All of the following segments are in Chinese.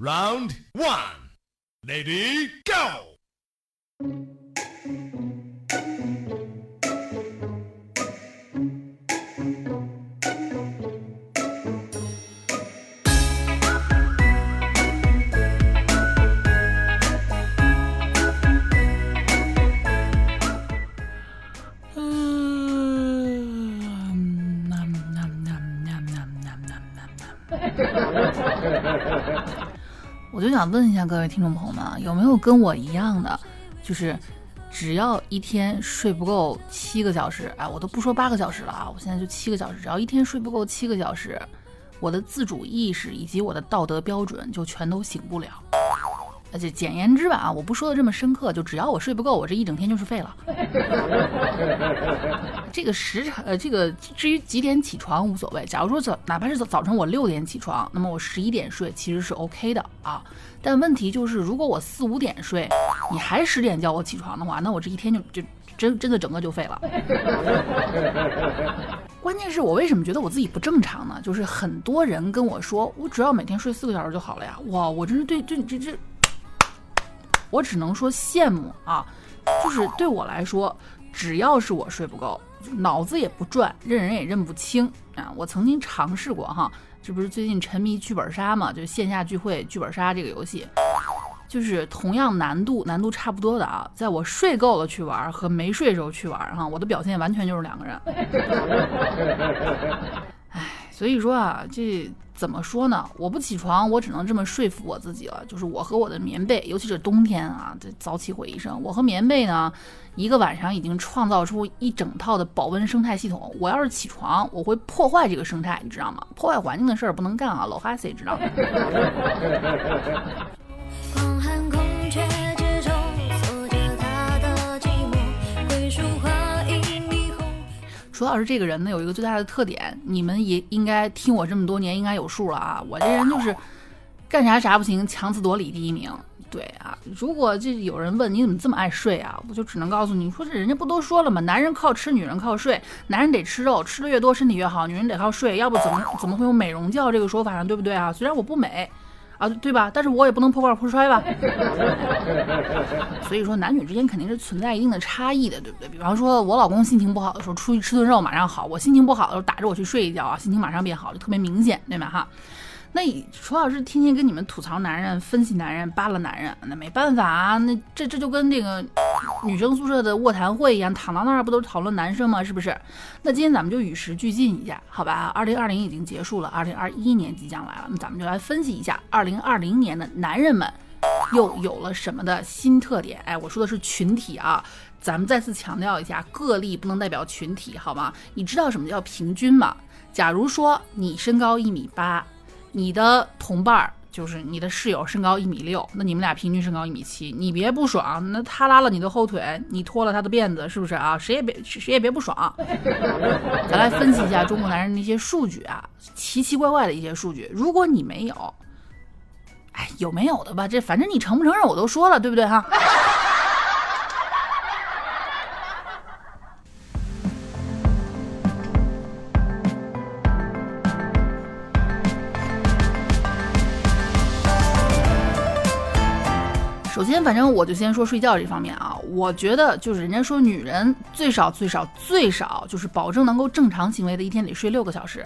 Round one, lady, go! 我就想问一下各位听众朋友们啊，有没有跟我一样的，就是只要一天睡不够七个小时，哎，我都不说八个小时了啊，我现在就七个小时，只要一天睡不够七个小时，我的自主意识以及我的道德标准就全都醒不了。而且简言之吧啊，我不说的这么深刻，就只要我睡不够，我这一整天就是废了。这个时辰，呃，这个至于几点起床无所谓。假如说早，哪怕是早早晨我六点起床，那么我十一点睡其实是 OK 的啊。但问题就是，如果我四五点睡，你还十点叫我起床的话，那我这一天就就真真的整个就废了。关键是我为什么觉得我自己不正常呢？就是很多人跟我说，我只要每天睡四个小时就好了呀。哇，我真是对对这这。我只能说羡慕啊，就是对我来说，只要是我睡不够，脑子也不转，认人也认不清啊。我曾经尝试过哈，这不是最近沉迷剧本杀嘛，就线下聚会剧本杀这个游戏，就是同样难度难度差不多的啊，在我睡够了去玩和没睡时候去玩哈，我的表现完全就是两个人。所以说啊，这。怎么说呢？我不起床，我只能这么说服我自己了。就是我和我的棉被，尤其是冬天啊，这早起毁一生。我和棉被呢，一个晚上已经创造出一整套的保温生态系统。我要是起床，我会破坏这个生态，你知道吗？破坏环境的事儿不能干啊，老哈谁知道？楚老师这个人呢，有一个最大的特点，你们也应该听我这么多年，应该有数了啊。我这人就是干啥啥不行，强词夺理第一名。对啊，如果这有人问你怎么这么爱睡啊，我就只能告诉你说，这人家不都说了吗？男人靠吃，女人靠睡。男人得吃肉，吃的越多身体越好；女人得靠睡，要不怎么怎么会有美容觉这个说法呢？对不对啊？虽然我不美。啊，对吧？但是我也不能破罐破摔吧。所以说，男女之间肯定是存在一定的差异的，对不对？比方说，我老公心情不好的时候出去吃顿肉马上好，我心情不好的时候打着我去睡一觉啊，心情马上变好，就特别明显，对吗？哈。那楚老师天天跟你们吐槽男人、分析男人、扒拉男人，那没办法啊。那这这就跟这个女生宿舍的卧谈会一样，躺到那儿不都是讨论男生吗？是不是？那今天咱们就与时俱进一下，好吧？二零二零已经结束了，二零二一年即将来了，那咱们就来分析一下二零二零年的男人们又有了什么的新特点。哎，我说的是群体啊，咱们再次强调一下，个例不能代表群体，好吗？你知道什么叫平均吗？假如说你身高一米八。你的同伴儿就是你的室友，身高一米六，那你们俩平均身高一米七，你别不爽，那他拉了你的后腿，你拖了他的辫子，是不是啊？谁也别谁也别不爽。咱来分析一下中国男人那些数据啊，奇奇怪怪的一些数据。如果你没有，哎，有没有的吧？这反正你承不承认我都说了，对不对哈？反正我就先说睡觉这方面啊，我觉得就是人家说女人最少最少最少就是保证能够正常行为的一天得睡六个小时，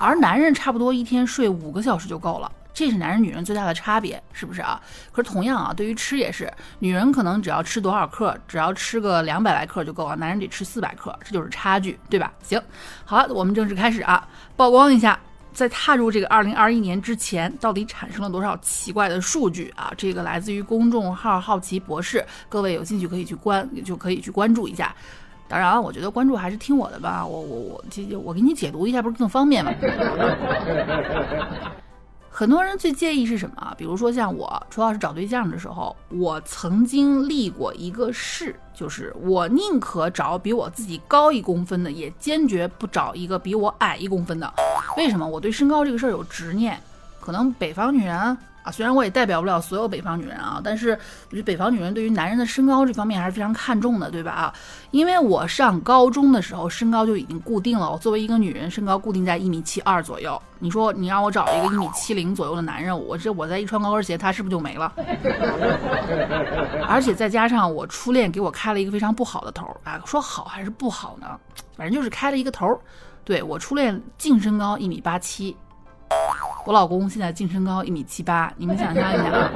而男人差不多一天睡五个小时就够了，这是男人女人最大的差别，是不是啊？可是同样啊，对于吃也是，女人可能只要吃多少克，只要吃个两百来克就够了，男人得吃四百克，这就是差距，对吧？行，好，我们正式开始啊，曝光一下。在踏入这个二零二一年之前，到底产生了多少奇怪的数据啊？这个来自于公众号“好奇博士”，各位有兴趣可以去关，就可以去关注一下。当然，我觉得关注还是听我的吧，我我我，我给你解读一下，不是更方便吗？很多人最介意是什么？比如说像我，主要是找对象的时候，我曾经立过一个誓，就是我宁可找比我自己高一公分的，也坚决不找一个比我矮一公分的。为什么？我对身高这个事儿有执念。可能北方女人啊。虽然我也代表不了所有北方女人啊，但是我觉得北方女人对于男人的身高这方面还是非常看重的，对吧？啊，因为我上高中的时候身高就已经固定了，我作为一个女人，身高固定在一米七二左右。你说你让我找一个一米七零左右的男人，我这我再一穿高跟鞋，他是不是就没了？而且再加上我初恋给我开了一个非常不好的头啊，说好还是不好呢？反正就是开了一个头。对我初恋净身高一米八七，我老公现在净身高一米七八，你们想象一下啊，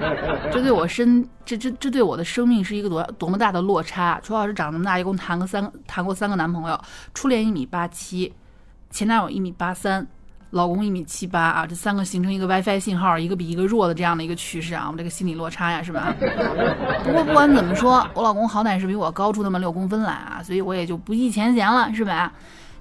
这对我身这这这对我的生命是一个多多么大的落差。楚老师长这么大，一共谈个三谈过三个男朋友，初恋一米八七，前男友一米八三，老公一米七八啊，这三个形成一个 WiFi 信号，一个比一个弱的这样的一个趋势啊，我们这个心理落差呀，是吧？不过不管怎么说，我老公好歹是比我高出那么六公分来啊，所以我也就不计前嫌了，是吧？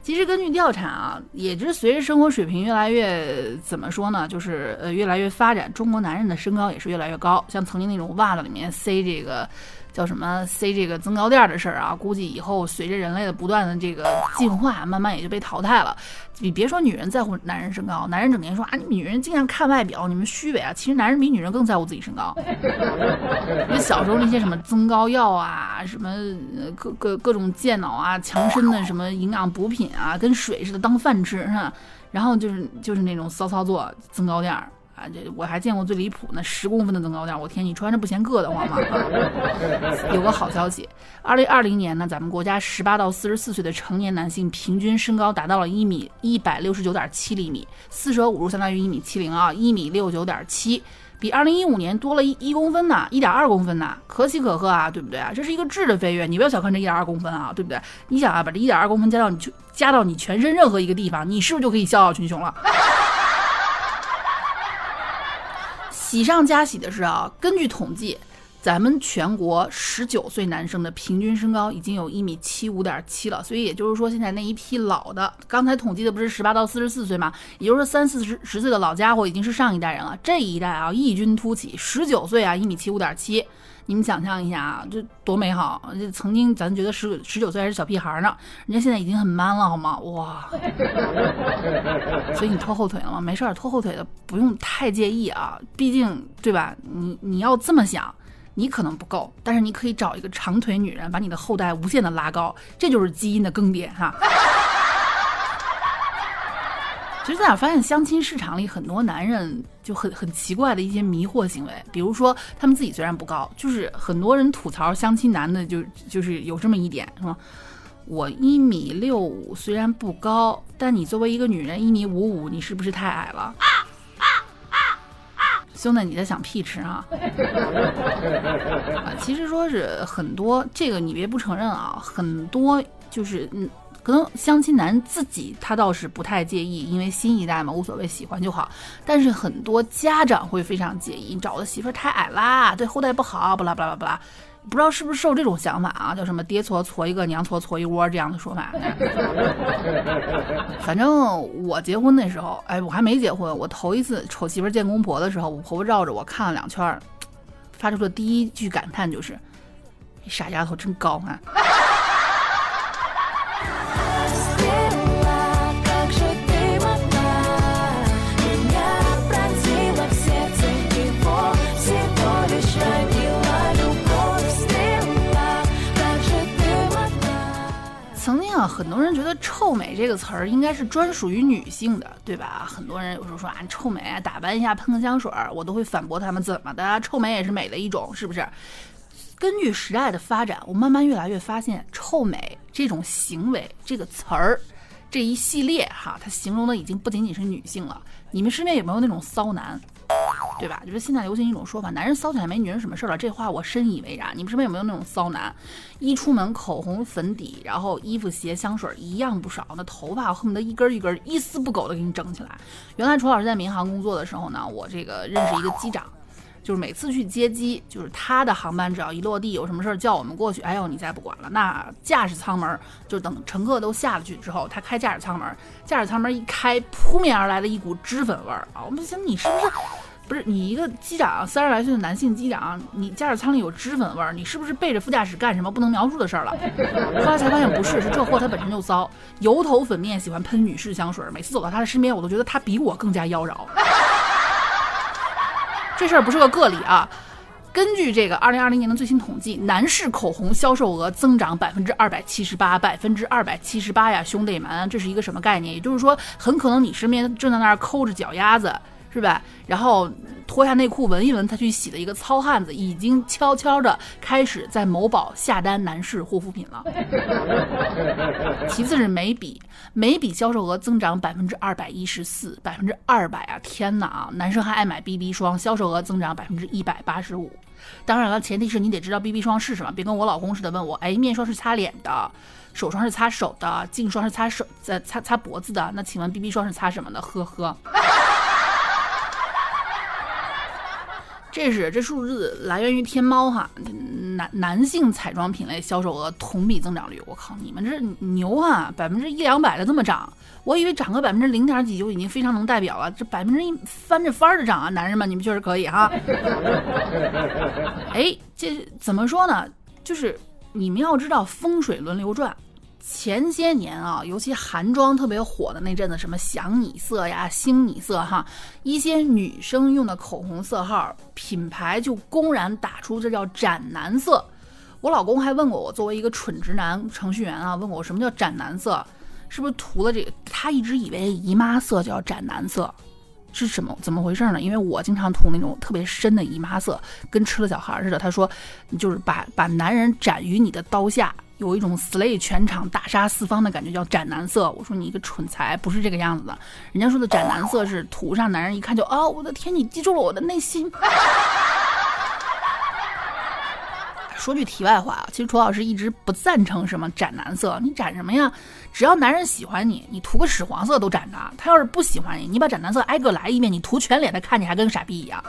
其实根据调查啊，也就是随着生活水平越来越怎么说呢，就是呃越来越发展，中国男人的身高也是越来越高。像曾经那种袜子里面塞这个叫什么塞这个增高垫的事儿啊，估计以后随着人类的不断的这个进化，慢慢也就被淘汰了。你别说女人在乎男人身高，男人整天说啊，你女人经常看外表，你们虚伪啊。其实男人比女人更在乎自己身高。因为小时候那些什么增高药啊，什么各各各种健脑啊、强身的什么营养补品啊，跟水似的当饭吃，是吧？然后就是就是那种骚操作增高垫儿。啊，这我还见过最离谱那十公分的增高垫，我天，你穿着不嫌硌得慌吗？有个好消息，二零二零年呢，咱们国家十八到四十四岁的成年男性平均身高达到了一米一百六十九点七厘米，四舍五入相当于一米七零啊，一米六九点七，比二零一五年多了一一公分呢，一点二公分呢，可喜可贺啊，对不对啊？这是一个质的飞跃，你不要小看这一点二公分啊，对不对？你想啊，把这一点二公分加到你就加到你全身任何一个地方，你是不是就可以笑傲群雄了？喜上加喜的是啊，根据统计，咱们全国十九岁男生的平均身高已经有一米七五点七了。所以也就是说，现在那一批老的，刚才统计的不是十八到四十四岁吗？也就是，三四十十岁的老家伙已经是上一代人了。这一代啊，异军突起，十九岁啊，一米七五点七。你们想象一下啊，这多美好！这曾经咱觉得十十九岁还是小屁孩呢，人家现在已经很 man 了，好吗？哇！所以你拖后腿了吗？没事儿，拖后腿的不用太介意啊，毕竟对吧？你你要这么想，你可能不够，但是你可以找一个长腿女人，把你的后代无限的拉高，这就是基因的更迭哈。其实，在我发现相亲市场里，很多男人就很很奇怪的一些迷惑行为，比如说，他们自己虽然不高，就是很多人吐槽相亲男的，就就是有这么一点，是吗？我一米六五，虽然不高，但你作为一个女人一米五五，你是不是太矮了？兄弟，你在想屁吃啊？啊，其实说是很多，这个你别不承认啊，很多就是嗯。可能相亲男自己他倒是不太介意，因为新一代嘛，无所谓，喜欢就好。但是很多家长会非常介意，你找的媳妇太矮啦，对后代不好，巴拉巴拉巴拉。不知道是不是受这种想法啊？叫什么爹搓搓一个，娘搓搓一窝这样的说法。反正我结婚那时候，哎，我还没结婚，我头一次瞅媳妇见公婆的时候，我婆婆绕着我看了两圈，发出的第一句感叹就是：“傻丫头真高啊！”很多人觉得“臭美”这个词儿应该是专属于女性的，对吧？很多人有时候说啊，臭美啊，打扮一下，喷个香水儿，我都会反驳他们，怎么的？臭美也是美的一种，是不是？根据时代的发展，我慢慢越来越发现，臭美这种行为这个词儿这一系列哈，它形容的已经不仅仅是女性了。你们身边有没有那种骚男？对吧？就是现在流行一种说法，男人骚起来没女人什么事了。这话我深以为然。你们身边有没有那种骚男？一出门口红粉底，然后衣服鞋香水一样不少，那头发恨不得一根一根一丝不苟的给你整起来。原来楚老师在民航工作的时候呢，我这个认识一个机长，就是每次去接机，就是他的航班只要一落地，有什么事儿叫我们过去，哎呦你再不管了，那驾驶舱门就等乘客都下了去之后，他开驾驶舱门，驾驶舱门一开，扑面而来的一股脂粉味儿啊！我们想你是不是？不是你一个机长，三十来岁的男性机长，你驾驶舱里有脂粉味儿，你是不是背着副驾驶干什么不能描述的事儿了？后来才发现不是，是这货他本身就骚，油头粉面，喜欢喷女士香水，每次走到他的身边，我都觉得他比我更加妖娆。这事儿不是个个例啊。根据这个二零二零年的最新统计，男士口红销售额增长百分之二百七十八，百分之二百七十八呀，兄弟们，这是一个什么概念？也就是说，很可能你身边正在那儿抠着脚丫子，是吧？然后脱下内裤闻一闻，他去洗的一个糙汉子，已经悄悄的开始在某宝下单男士护肤品了。其次是眉笔，眉笔销售额增长百分之二百一十四，百分之二百啊！天哪啊！男生还爱买 BB 霜，销售额增长百分之一百八十五。当然了，前提是你得知道 BB 霜是什么，别跟我老公似的问我，哎，面霜是擦脸的，手霜是擦手的，镜霜是擦手在擦擦脖子的，那请问 BB 霜是擦什么的？呵呵。这是这数字来源于天猫哈，男男性彩妆品类销售额同比增长率，我靠，你们这牛啊，百分之一两百的这么涨，我以为涨个百分之零点几就已经非常能代表了，这百分之一翻着番的涨啊，男人们你们确实可以哈。哎，这怎么说呢？就是你们要知道风水轮流转。前些年啊，尤其韩妆特别火的那阵子，什么想你色呀、星你色哈，一些女生用的口红色号品牌就公然打出这叫斩男色。我老公还问过我，作为一个蠢直男程序员啊，问我什么叫斩男色，是不是涂了这个？他一直以为姨妈色叫斩男色，是什么？怎么回事呢？因为我经常涂那种特别深的姨妈色，跟吃了小孩似的。他说，就是把把男人斩于你的刀下。有一种 slay 全场大杀四方的感觉，叫斩男色。我说你一个蠢材，不是这个样子的。人家说的斩男色是涂上，男人一看就啊，我的天，你击中了我的内心。说句题外话啊，其实楚老师一直不赞成什么斩男色，你斩什么呀？只要男人喜欢你，你涂个屎黄色都斩他。他要是不喜欢你，你把斩男色挨个来一遍，你涂全脸，他看你还跟傻逼一样。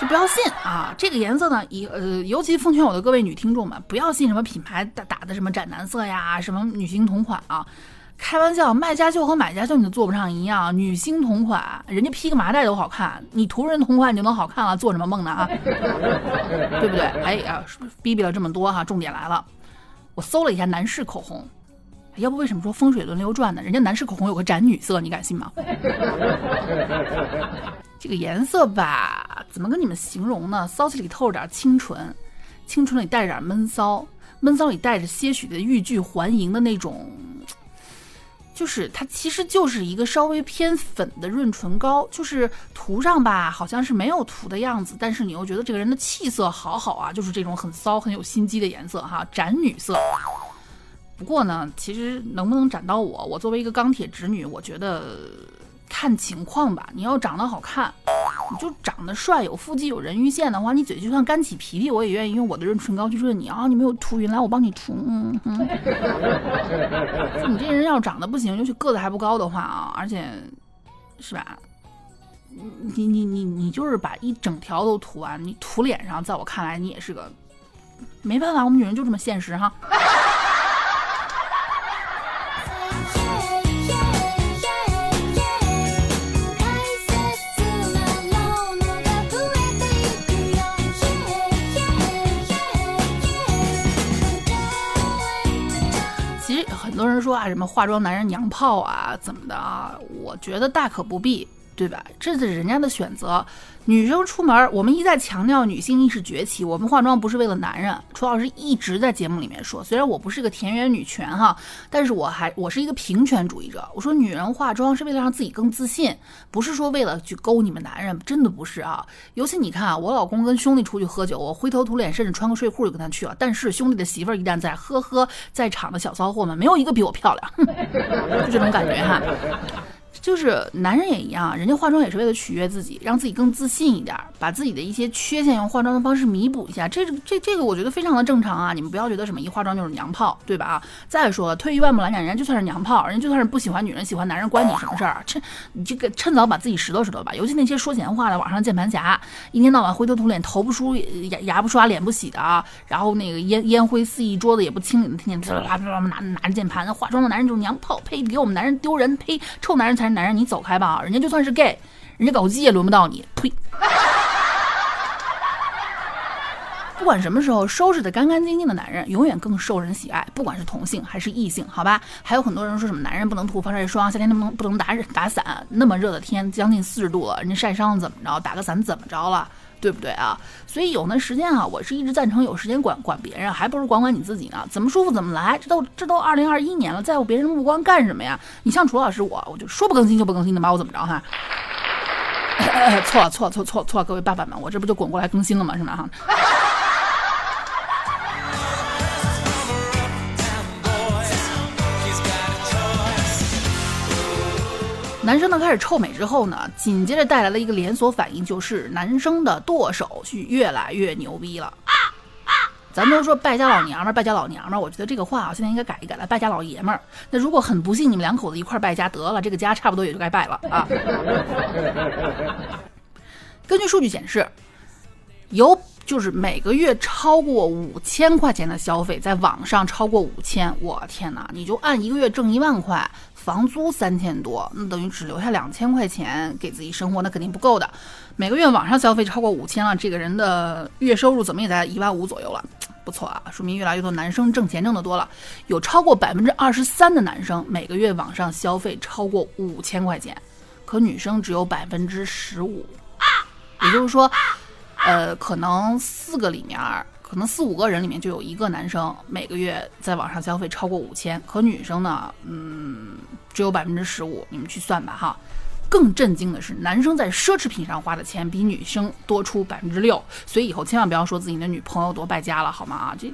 就不要信啊！这个颜色呢，以呃，尤其奉劝我的各位女听众们，不要信什么品牌打打的什么斩男色呀，什么女星同款啊，开玩笑，卖家秀和买家秀你都做不上一样。女星同款，人家披个麻袋都好看，你图人同款你就能好看了，做什么梦呢啊？对不对？哎呀，逼逼了这么多哈，重点来了，我搜了一下男士口红，要不为什么说风水轮流转呢？人家男士口红有个斩女色，你敢信吗？这个颜色吧，怎么跟你们形容呢？骚气里透着点清纯，清纯里带着点闷骚，闷骚里带着些许的欲拒还迎的那种，就是它其实就是一个稍微偏粉的润唇膏，就是涂上吧，好像是没有涂的样子，但是你又觉得这个人的气色好好啊，就是这种很骚、很有心机的颜色哈，斩女色。不过呢，其实能不能斩到我，我作为一个钢铁直女，我觉得。看情况吧，你要长得好看，你就长得帅，有腹肌，有人鱼线的话，你嘴就算干起皮皮，我也愿意用我的润唇膏去润你啊！你没有涂匀，来我帮你涂。嗯嗯。就你这人要长得不行，尤其个子还不高的话啊，而且，是吧？你你你你就是把一整条都涂完，你涂脸上，在我看来你也是个，没办法，我们女人就这么现实哈。说啊，什么化妆男人娘炮啊，怎么的啊？我觉得大可不必。对吧？这是人家的选择。女生出门，我们一再强调女性意识崛起。我们化妆不是为了男人。楚老师一直在节目里面说，虽然我不是个田园女权哈，但是我还我是一个平权主义者。我说女人化妆是为了让自己更自信，不是说为了去勾你们男人，真的不是啊。尤其你看啊，我老公跟兄弟出去喝酒，我灰头土脸，甚至穿个睡裤就跟他去了。但是兄弟的媳妇儿一旦在，呵呵，在场的小骚货们没有一个比我漂亮，就这种感觉哈。就是男人也一样，人家化妆也是为了取悦自己，让自己更自信一点，把自己的一些缺陷用化妆的方式弥补一下。这这这个我觉得非常的正常啊！你们不要觉得什么一化妆就是娘炮，对吧？啊，再说了，退一万步来讲，人家就算是娘炮，人家就算是不喜欢女人，喜欢男人，关你什么事儿？趁你这个趁早把自己拾掇拾掇吧。尤其那些说闲话的网上键盘侠，一天到晚灰头土脸，头不梳，牙牙不刷，脸不洗的啊，然后那个烟烟灰四溢，桌子也不清理的，天天啪啪啪拿拿着键盘，化妆的男人就是娘炮，呸！给我们男人丢人，呸！臭男人才男人，你走开吧。人家就算是 gay，人家搞基也轮不到你。呸！不管什么时候收拾的干干净净的男人，永远更受人喜爱，不管是同性还是异性，好吧？还有很多人说什么男人不能涂防晒霜，夏天能不能不能打打伞，那么热的天，将近四十度了，人家晒伤怎么着？打个伞怎么着了？对不对啊？所以有那时间啊，我是一直赞成有时间管管别人，还不如管管你自己呢。怎么舒服怎么来，这都这都二零二一年了，在乎别人的目光干什么呀？你像楚老师我，我就说不更新就不更新的，把我怎么着哈？错错错错错，各位爸爸们，我这不就滚过来更新了吗？是吗？哈。男生呢开始臭美之后呢，紧接着带来了一个连锁反应，就是男生的剁手是越来越牛逼了。咱都说败家老娘们儿，败家老娘们儿，我觉得这个话啊，现在应该改一改了，败家老爷们儿。那如果很不幸你们两口子一块败家得了，这个家差不多也就该败了啊。根据数据显示，有就是每个月超过五千块钱的消费，在网上超过五千，我天哪！你就按一个月挣一万块。房租三千多，那等于只留下两千块钱给自己生活，那肯定不够的。每个月网上消费超过五千了，这个人的月收入怎么也在一万五左右了，不错啊，说明越来越多男生挣钱挣得多了。有超过百分之二十三的男生每个月网上消费超过五千块钱，可女生只有百分之十五，也就是说，呃，可能四个里面。可能四五个人里面就有一个男生每个月在网上消费超过五千，可女生呢，嗯，只有百分之十五。你们去算吧哈。更震惊的是，男生在奢侈品上花的钱比女生多出百分之六。所以以后千万不要说自己的女朋友多败家了，好吗？啊，这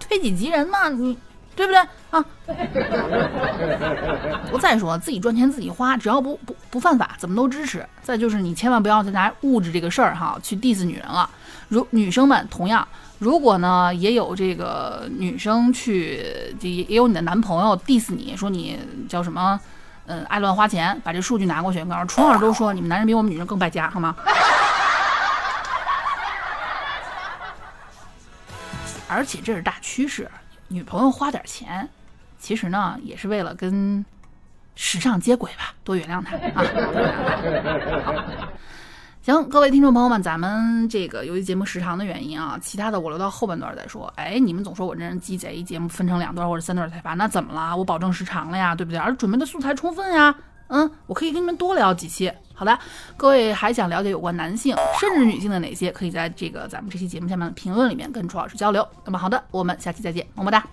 推己及人嘛，你。对不对啊？我再说，自己赚钱自己花，只要不不不犯法，怎么都支持。再就是你千万不要再拿物质这个事儿哈去 diss 女人了。如女生们同样，如果呢也有这个女生去，也也有你的男朋友 diss 你说你叫什么，嗯，爱乱花钱，把这数据拿过去，告诉楚老师都说你们男人比我们女人更败家，好吗？而且这是大趋势。女朋友花点钱，其实呢也是为了跟时尚接轨吧，多原谅她啊。行，各位听众朋友们，咱们这个由于节目时长的原因啊，其他的我留到后半段再说。哎，你们总说我这人鸡贼，节目分成两段或者三段才发，那怎么了？我保证时长了呀，对不对？而准备的素材充分呀。嗯，我可以跟你们多聊几期。好的，各位还想了解有关男性甚至女性的哪些，可以在这个咱们这期节目下面的评论里面跟楚老师交流。那么好的，我们下期再见，么么哒。